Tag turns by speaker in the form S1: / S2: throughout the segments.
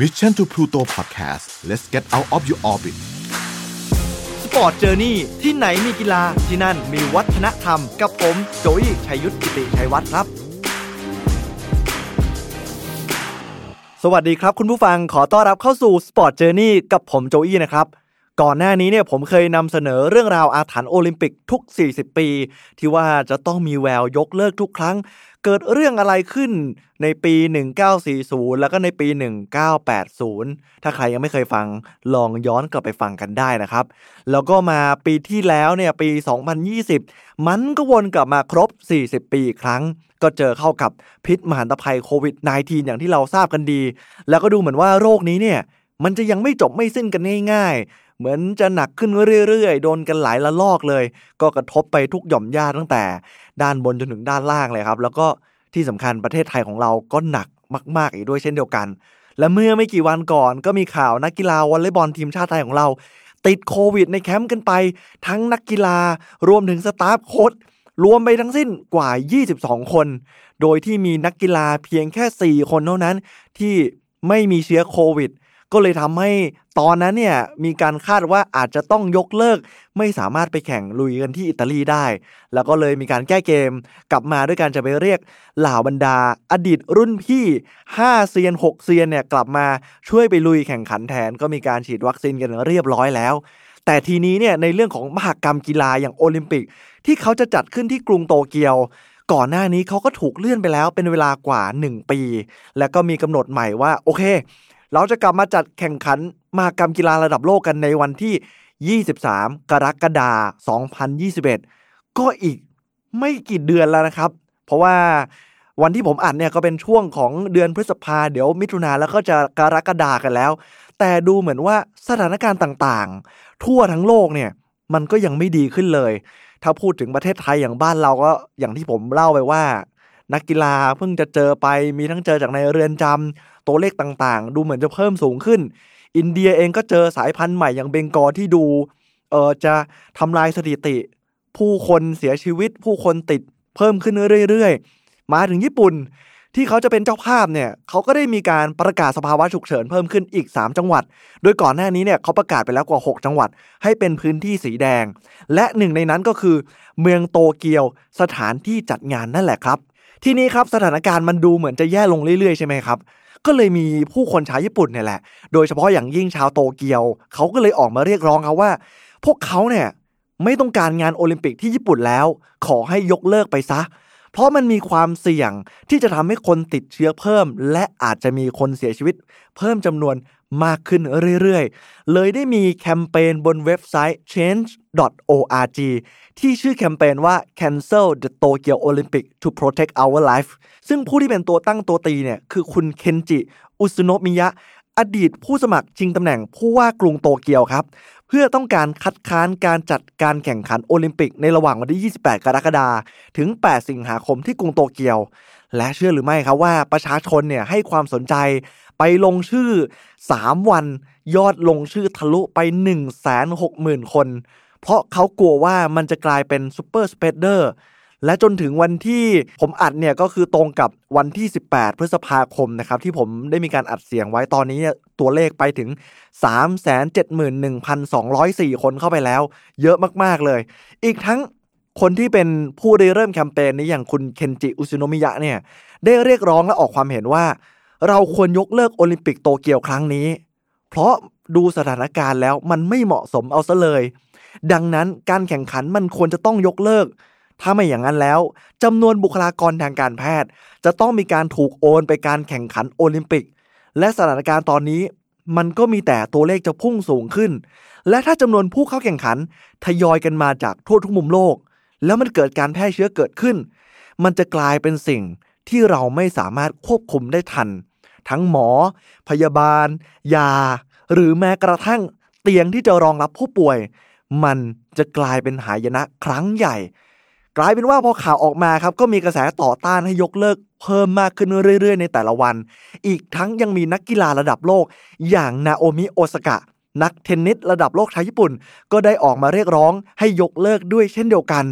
S1: Mission to Pluto Podcast let's get out of your orbit
S2: Sport Journey ที่ไหนมีกีฬาที่นั่นมีวัฒนธรรม กับผมโจอี้ชัยยุทธกิติชัยวัฒน์ครับ สวัสดีครับคุณผู้ฟังขอต้อนรับเข้าสู่ Sport Journey กับผมโจอี้นะครับ ก่อนหน้านี้เนี่ยผมเคยนำเสนอเรื่องราวอาถรรพ์โอลิมปิกทุก 40 ปี ที่ว่าจะต้องมีแววยกเลิกทุกครั้ง เกิดเรื่องอะไรขึ้นในปี 1940 แล้วก็ในปี 1980 ถ้าใครยังไม่เคยฟังลองย้อนกลับไปฟังกันได้นะครับ แล้วก็มาปีที่แล้วเนี่ยปี 2020 มันก็วนกลับมาครบ 40 ปีอีกครั้ง ก็เจอเข้ากับพิษมหันตภัยโควิด -19 อย่างที่เราทราบกันดี แล้วก็ดูเหมือนว่าโรคนี้เนี่ยมันจะยังไม่จบไม่สิ้นกันง่ายๆ เหมือนจะหนักขึ้นเรื่อยๆ โดนกันหลายละลอกเลย ก็กระทบไปทุกหย่อมย่าตั้งแต่ ด้านบนจนถึงด้านล่างเลยครับ แล้วก็ที่สำคัญประเทศไทยของเราก็หนักมาก ๆ อีกด้วยเช่นเดียวกัน และเมื่อไม่กี่วันก่อนก็มีข่าวนักกีฬาวอลเลย์บอลทีมชาติไทยของเรา ติดโควิดในแคมป์กันไป ทั้งนักกีฬารวมถึงสตาฟโค้ชรวมไปทั้งสิ้นกว่า 22 คน โดยที่มีนักกีฬาเพียงแค่ 4 คนเท่านั้น ที่ไม่มีเชื้อโควิด ก็เลยทำให้ตอนนั้นเนี่ยมีการคาดว่าอาจจะต้องยกเลิก ไม่สามารถไปแข่งลุยกันที่อิตาลีได้ แล้วก็เลยมีการแก้เกมกลับมาด้วยการจะไปเรียกเหล่าบรรดา อดีตรุ่นพี่ 5 เซียน 6 เซียนเนี่ยกลับมาช่วยไปลุยแข่งขันแทน ก็มีการฉีดวัคซีนกันเรียบร้อยแล้ว แต่ทีนี้เนี่ยในเรื่องของมหกรรมกีฬาอย่างโอลิมปิก ที่เขาจะจัดขึ้นที่กรุงโตเกียวก่อนหน้านี้เขาก็ถูกเลื่อนไปแล้วเป็นเวลากว่า 1 ปี แล้วก็มีกำหนดใหม่ว่าโอเค เราจะกลับมาจัดแข่งขันมหกรรมกีฬาระดับโลกกันในวันที่ 23 กรกฎาคม 2021 ก็อีกไม่กี่เดือนแล้วนะครับ เพราะว่าวันที่ผมอัดเนี่ยก็เป็นช่วงของเดือนพฤษภาเดี๋ยวมิถุนาแล้วก็จะกรกฎากันแล้ว แต่ดูเหมือนว่าสถานการณ์ต่างๆ ทั่วทั้งโลกเนี่ยมันก็ยังไม่ดีขึ้นเลย ถ้าพูดถึงประเทศไทยอย่างบ้านเราก็อย่างที่ผมเล่าไปว่า นักกีฬาเพิ่งจะเจอไปมีทั้งเจอจากในเรือนจำ ตัวเลขต่างๆ ดูเหมือนจะเพิ่มสูงขึ้น อินเดียเองก็เจอสายพันธุ์ใหม่อย่างเบงกอที่ดูเออจะทำลายสถิติ ผู้คนเสียชีวิต ผู้คนติดเพิ่มขึ้นเรื่อยๆ มาถึงญี่ปุ่นที่เขาจะเป็นเจ้าภาพเนี่ยเขาก็ได้มีการประกาศสภาวะฉุกเฉินเพิ่มขึ้นอีก 3 จังหวัด โดยก่อนหน้านี้เนี่ยเขาประกาศไปแล้วกว่า 6 จังหวัด ให้เป็นพื้นที่สีแดง และหนึ่งในนั้นก็คือ เมืองโตเกียวสถานที่จัดงานนั่นแหละครับ ที่นี้ครับสถานการณ์มันดูเหมือนจะแย่ลงเรื่อยๆ ใช่ไหมครับ ก็เลยมีผู้คนชาวญี่ปุ่นเนี่ยแหละ โดยเฉพาะอย่างยิ่งชาวโตเกียว เขาก็เลยออกมาเรียกร้องครับว่า พวกเขาเนี่ยไม่ต้องการงานโอลิมปิกที่ญี่ปุ่นแล้ว ขอให้ยกเลิกไปซะ เพราะมันมีความเสี่ยงที่จะทำให้คนติดเชื้อเพิ่ม และอาจจะมีคนเสียชีวิต เพิ่มจำนวน มากขึ้นเรื่อยๆ เลยได้มีแคมเปญบนเว็บไซต์ change.org ที่ชื่อแคมเปญว่า cancel the Tokyo Olympic to protect our life ซึ่งผู้ที่เป็นตัวตั้งตัวตีเนี่ยคือคุณเคนจิ อุซุโนะมิยะ อดีตผู้สมัครชิงตำแหน่งผู้ว่ากรุงโตเกียวครับ เพื่อต้องการคัดค้านการจัดการแข่งขันโอลิมปิกในระหว่างวันที่ 28 กรกฎาคมถึง 8 สิงหาคมที่กรุงโตเกียว และเชื่อหรือไม่ครับว่าประชาชนเนี่ยให้ความสนใจไปลงชื่อ 3 วันยอดลงชื่อทะลุไป 160,000 คน เพราะเขากลัวว่ามันจะกลายเป็น super spreader และจนถึงวันที่ผมอัดเนี่ยก็คือตรงกับวันที่ 18 พฤษภาคมนะครับที่ผมได้มีการอัดเสียงไว้ตอนนี้เนี่ยตัวเลขไปถึง 371,204 คนเข้าไปแล้ว เยอะมากๆเลย อีกทั้ง คนที่เป็นผู้ได้เริ่มแคมเปญนี้อย่างคุณเคนจิอุซุโนมิยะเนี่ยได้เรียกร้องและออกความเห็นว่า เราควรยกเลิกโอลิมปิกโตเกียวครั้งนี้ เพราะดูสถานการณ์แล้วมันไม่เหมาะสมเอาซะเลย ดังนั้นการแข่งขันมันควรจะต้องยกเลิก ถ้าไม่อย่างนั้นแล้วจำนวนบุคลากรทางการแพทย์ จะต้องมีการถูกโอนไปการแข่งขันโอลิมปิก และสถานการณ์ตอนนี้มันก็มีแต่ตัวเลขจะพุ่งสูงขึ้น และถ้าจำนวนผู้เข้าแข่งขันทยอยกันมาจากทั่วทุกมุมโลก แล้วมันเกิดการแพร่เชื้อเกิดขึ้น มันจะกลายเป็นสิ่งที่เราไม่สามารถควบคุมได้ทัน ทั้งหมอ พยาบาล ยา หรือแม้กระทั่งเตียงที่จะรองรับผู้ป่วย มันจะกลายเป็นหายนะครั้งใหญ่ กลายเป็นว่าพอข่าวออกมาครับก็มีกระแสต่อต้านให้ยกเลิกเพิ่มมากขึ้นเรื่อยๆ ในแต่ละวัน อีกทั้งยังมีนักกีฬาระดับโลก อย่างนาโอมิโอซากะ นักเทนนิสระดับโลกชาวญี่ปุ่น ก็ได้ออกมาเรียกร้องให้ยกเลิกด้วยเช่นเดียวกัน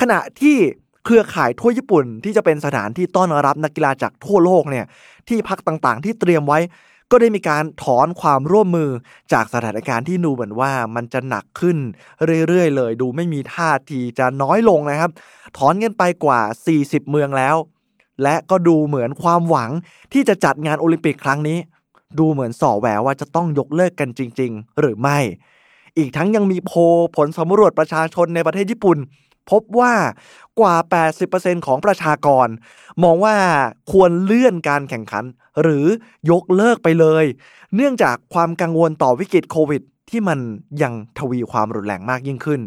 S2: ขณะที่เครือข่ายทั่วญี่ปุ่น ที่จะเป็นสถานที่ต้อนรับนักกีฬาจากทั่วโลกเนี่ยที่พักต่างๆ ที่เตรียมไว้ ก็ได้มีการถอนความร่วมมือจากสถานการณ์ที่ดูเหมือนว่ามันจะหนักขึ้น เรื่อยๆเลย ดูไม่มีท่าทีจะน้อยลงนะครับ ถอนกันไปกว่า 40 เมืองแล้ว และก็ดูเหมือนความหวังที่จะจัดงานโอลิมปิกครั้งนี้ ดูเหมือนส่อแววว่าจะต้องยกเลิกกันจริง ๆ หรือไม่ อีกทั้งยังมีโพลผลสำรวจประชาชนในประเทศญี่ปุ่น พบว่ากว่า 80%ของประชากร มองว่าควรเลื่อนการแข่งขัน หรือยกเลิกไปเลย เนื่องจากความกังวลต่อวิกฤตโควิดที่มันยังทวีความรุนแรงมากยิ่งขึ้น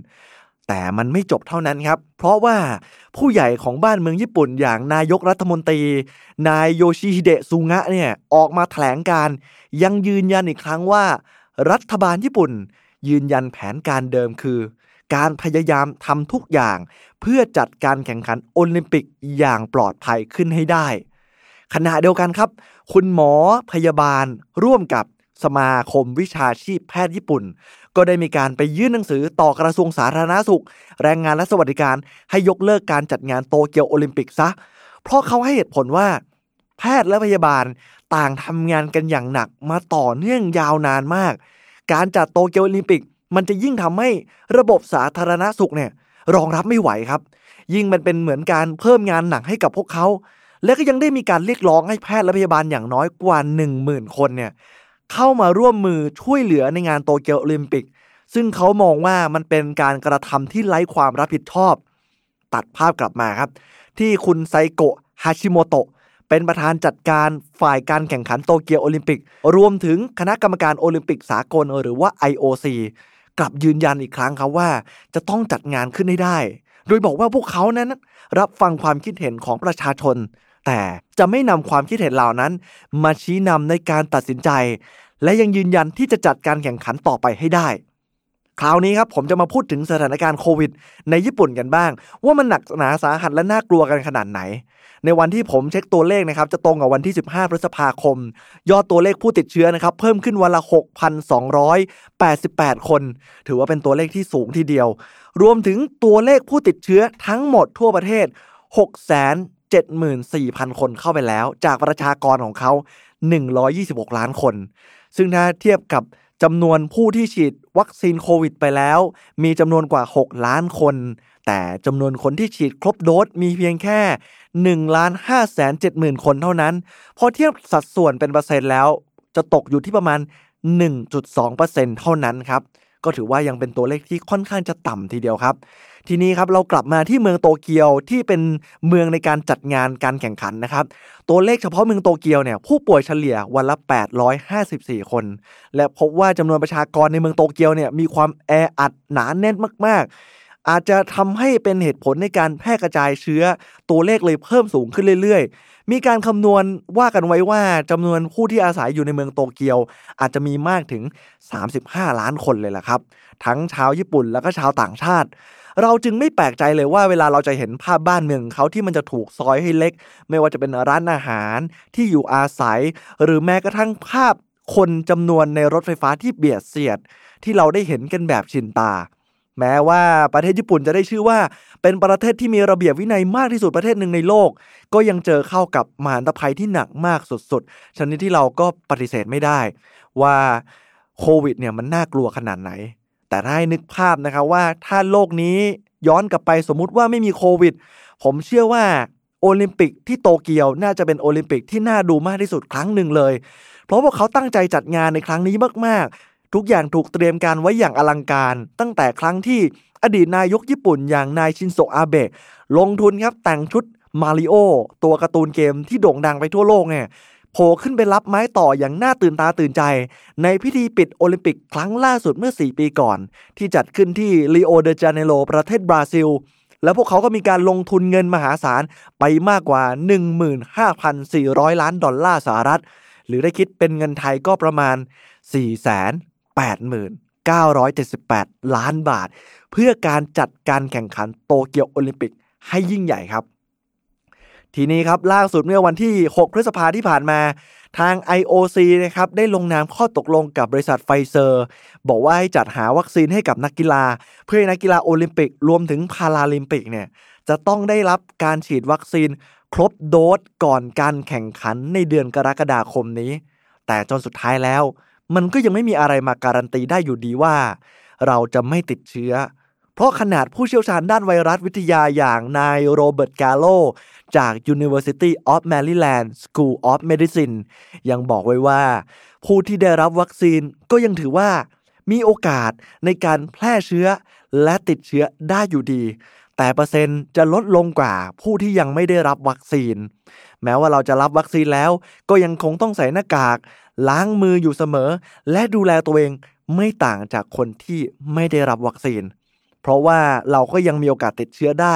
S2: แต่มันไม่จบเท่านั้นครับ เพราะว่าผู้ใหญ่ของบ้านเมืองญี่ปุ่นอย่างนายกรัฐมนตรี นายโยชิฮิเดะซุงะเนี่ยออกมาแถลงการ ยังยืนยันอีกครั้งว่า รัฐบาลญี่ปุ่น ยืนยันแผนการเดิมคือ การพยายามทำทุกอย่าง เพื่อจัดการแข่งขันโอลิมปิกอย่างปลอดภัยขึ้นให้ได้ ขณะเดียวกันครับ คุณหมอพยาบาลร่วมกับสมาคมวิชาชีพแพทย์ญี่ปุ่น ก็ได้มีการไปยื่นหนังสือต่อกระทรวงสาธารณสุข แรงงานและสวัสดิการ ให้ยกเลิกการจัดงานโตเกียวโอลิมปิกซะ เพราะเขาให้เหตุผลว่า แพทย์และพยาบาลต่างทำงานกันอย่างหนักมาต่อเนื่องยาวนานมาก การจัดโตเกียวโอลิมปิก มันจะยิ่งทำให้ระบบสาธารณสุขเนี่ยรองรับไม่ไหวครับ ยิ่งมันเป็นเหมือนการเพิ่มงานหนักให้กับพวกเขาและก็ยังได้มีการเรียกร้องให้แพทย์และพยาบาลอย่างน้อยกว่า 1 0,000 คนเนี่ย เข้ามาร่วมมือช่วยเหลือในงานโตเกียวโอลิมปิก ซึ่งเขามองว่ามันเป็นการกระทำที่ไร้ความรับผิดชอบ ตัดภาพกลับมาครับ ที่คุณไซโกะฮาชิโมโตะเป็นประธานจัดการฝ่ายการแข่งขันโตเกียวโอลิมปิก รวมถึงคณะกรรมการโอลิมปิกสากลหรือว่า IOC กลับยืนยันอีกครั้งครับว่า จะต้องจัดงานขึ้นให้ได้ โดยบอกว่าพวกเขานั้นรับฟังความคิดเห็นของประชาชน แต่จะไม่นำความคิดเห็นเหล่านั้น มาชี้นำในการตัดสินใจ และยังยืนยันที่จะจัดการแข่งขันต่อไปให้ได้ คราวนี้ครับผมจะมาพูดถึงสถานการณ์โควิด ในญี่ปุ่นกันบ้าง ว่ามันหนักหนาสาหัสและน่ากลัวกันขนาดไหน ในวันที่ผมเช็คตัวเลขนะครับ จะตรงกับวันที่ 15 พฤษภาคม ยอดตัวเลขผู้ติดเชื้อนะครับ เพิ่มขึ้นวันละ 6,288 คน ถือว่าเป็นตัวเลขที่สูงทีเดียว รวมถึงตัวเลขผู้ติดเชื้อทั้งหมดทั่วประเทศ 74,000 คนเข้าไปแล้ว จากประชากรของเขา 126 ล้านคน ซึ่งถ้าเทียบกับจำนวนผู้ที่ฉีดวัคซีนโควิดไปแล้ว มีจำนวนกว่า 6 ล้านคน แต่จำนวนคนที่ฉีดครบโดสมีเพียงแค่1ล้าน5แสน7หมื่นคนเท่านั้น พอเทียบสัดส่วนเป็นเปอร์เซ็นต์แล้ว จะตกอยู่ที่ประมาณ 1.2%เท่านั้นครับ ก็ถือว่ายังเป็นตัวเลขที่ค่อนข้างจะต่ำทีเดียวครับ ทีนี้ครับเรากลับมาที่เมืองโตเกียวที่เป็นเมืองในการจัดงานการแข่งขันนะครับ ตัวเลขเฉพาะเมืองโตเกียวเนี่ยผู้ป่วยเฉลี่ยวันละ 854 คน และพบว่าจำนวนประชากรในเมืองโตเกียวเนี่ยมีความแออัดหนาแน่นมาก ๆ อาจจะทำให้เป็นเหตุผลในการแพร่กระจายเชื้อตัวเลขเลยเพิ่มสูงขึ้นเรื่อย ๆ มีการคำนวณว่ากันไว้ว่าจำนวนผู้ที่อาศัยอยู่ในเมืองโตเกียว อาจจะมีมากถึง 35 ล้านคนเลยล่ะครับ ทั้งชาวญี่ปุ่นแล้วก็ชาวต่างชาติ เราจึงไม่แปลกใจเลยว่าเวลาเราจะเห็นภาพบ้านเมืองเขาที่มันจะถูกซอยให้เล็ก ไม่ว่าจะเป็นร้านอาหารที่อยู่อาศัย หรือแม้กระทั่งภาพคนจำนวนในรถไฟฟ้าที่เบียดเสียด ที่เราได้เห็นกันแบบชินตา แม้ว่าประเทศญี่ปุ่นจะได้ชื่อว่า เป็นประเทศที่มีระเบียบวินัยมากที่สุดประเทศหนึ่งในโลก ก็ยังเจอเข้ากับมหันตภัยที่หนักมากสุดๆชนิดที่เราก็ปฏิเสธไม่ได้ ว่าโควิดเนี่ยมันน่ากลัวขนาดไหน แต่ถ้าให้นึกภาพนะครับว่าถ้าโลกนี้ย้อนกลับไปสมมุติว่าไม่มีโควิด ผมเชื่อว่าโอลิมปิกที่โตเกียวน่าจะเป็นโอลิมปิกที่น่าดูมากที่สุดครั้งหนึ่งเลย เพราะว่าเขาตั้งใจจัดงานในครั้งนี้มากๆ ทุกอย่างถูกเตรียมการไว้อย่างอลังการ ตั้งแต่ครั้งที่อดีตนายกญี่ปุ่นอย่างนายชินโซอาเบะลงทุนครับแต่งชุดมาริโอตัวการ์ตูนเกมที่โด่งดังไปทั่วโลกเนี่ย โผล่ขึ้นไปรับไม้ต่ออย่างน่าตื่นตาตื่นใจ ในพิธีปิดโอลิมปิกครั้งล่าสุดเมื่อ 4 ปีก่อน ที่จัดขึ้นที่ลีโอเดจาเนโรประเทศบราซิล แล้วพวกเขาก็มีการลงทุนเงินมหาศาลไปมากกว่า 15,400 ล้านดอลลาร์สหรัฐ หรือได้คิดเป็นเงินไทยก็ประมาณ 489,78 ล้านบาท เพื่อการจัดการแข่งขันโตเกียวโอลิมปิกให้ยิ่งใหญ่ครับ ทีนี้ครับล่าสุดเมื่อวันที่ 6 พฤษภาที่ผ่านมาทาง IOC นะครับได้ลงนามข้อตกลงกับบริษัทไฟเซอร์ บอกว่าให้จัดหาวัคซีนให้กับนักกีฬา เพื่อให้นักกีฬาโอลิมปิกรวมถึงพาราลิมปิกเนี่ยจะต้องได้รับการฉีดวัคซีน ครบโดสก่อนการแข่งขันในเดือนกรกฎาคมนี้ แต่จนสุดท้ายแล้ว มันก็ยังไม่มีอะไรมาการันตีได้อยู่ดีว่า เราจะไม่ติดเชื้อ เพราะขนาดผู้เชี่ยวชาญด้านไวรัสวิทยาอย่างนายโรเบิร์ตกาโลจาก University of Maryland School of Medicine ยังบอกไว้ว่า ผู้ที่ได้รับวัคซีนก็ยังถือว่า มีโอกาสในการแพร่เชื้อและติดเชื้อได้อยู่ดี แต่เปอร์เซ็นต์จะลดลงกว่าผู้ที่ยังไม่ได้รับวัคซีน แม้ว่าเราจะรับวัคซีนแล้ว ก็ยังคงต้องใส่หน้ากาก ล้างมืออยู่เสมอ และดูแลตัวเองไม่ต่างจากคนที่ไม่ได้รับวัคซีน เพราะว่าเราก็ยังมีโอกาสติดเชื้อได้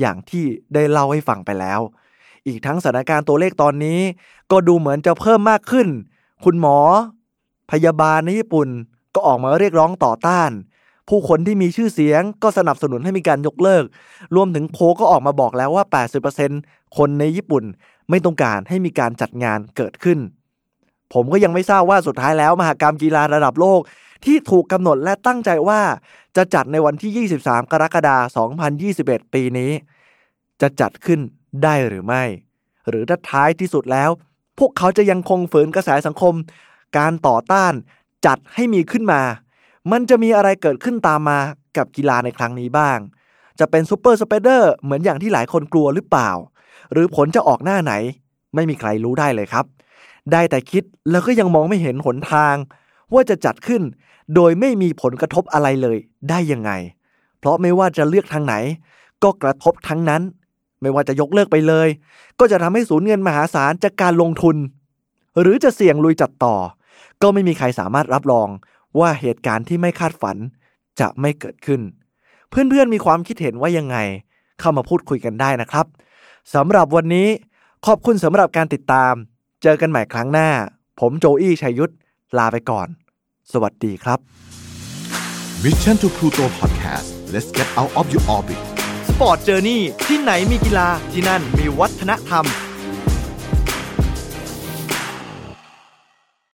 S2: อย่างที่ได้เล่าให้ฟังไปแล้ว อีกทั้งสถานการณ์ตัวเลขตอนนี้ ก็ดูเหมือนจะเพิ่มมากขึ้น คุณหมอ พยาบาลในญี่ปุ่นก็ออกมาเรียกร้องต่อต้าน ผู้คนที่มีชื่อเสียงก็สนับสนุนให้มีการยกเลิก รวมถึงโพก็ออกมาบอกแล้วว่า 80%คนในญี่ปุ่นไม่ต้องการให้มีการจัดงานเกิดขึ้น ผมก็ยังไม่ทราบว่าสุดท้ายแล้วมหากรรมกีฬาระดับโลก ที่ถูกกำหนดและตั้งใจว่าจะจัดในวันที่ 23 กรกฎาคม 2021 ปีนี้ จะจัดขึ้นได้หรือไม่ หรือถ้าท้ายที่สุดแล้ว พวกเขาจะยังคงฝืนกระแสสังคม การต่อต้านจัดให้มีขึ้นมา มันจะมีอะไรเกิดขึ้นตามมากับกีฬาในครั้งนี้บ้าง จะเป็น super spreader เหมือนอย่างที่หลายคนกลัวหรือเปล่า หรือผลจะออกหน้าไหน ไม่มีใครรู้ได้เลยครับ ได้แต่คิดแล้วก็ยังมองไม่เห็นหนทาง ว่าจะจัดขึ้น โดยไม่มีผลกระทบอะไรเลยได้ยังไง เพราะไม่ว่าจะเลือกทางไหน ก็กระทบทั้งนั้น ไม่ว่าจะยกเลิกไปเลย ก็จะทำให้สูญเงินมหาศาลจากการลงทุน หรือจะเสี่ยงลุยจัดต่อ ก็ไม่มีใครสามารถรับรองว่าเหตุการณ์ที่ไม่คาดฝันจะไม่เกิดขึ้น เพื่อนๆมีความคิดเห็นว่ายังไง เข้ามาพูดคุยกันได้นะครับสำหรับวันนี้ขอบคุณสำหรับการติดตาม เจอกันใหม่ครั้งหน้า ผมโจอี้ชัยยุทธลาไปก่อน สวัสดีครับ
S1: Mission to Pluto Podcast let's get out of your orbit
S2: Sport Journey ที่ไหนมีกีฬาที่นั่นมีวัฒนธรรม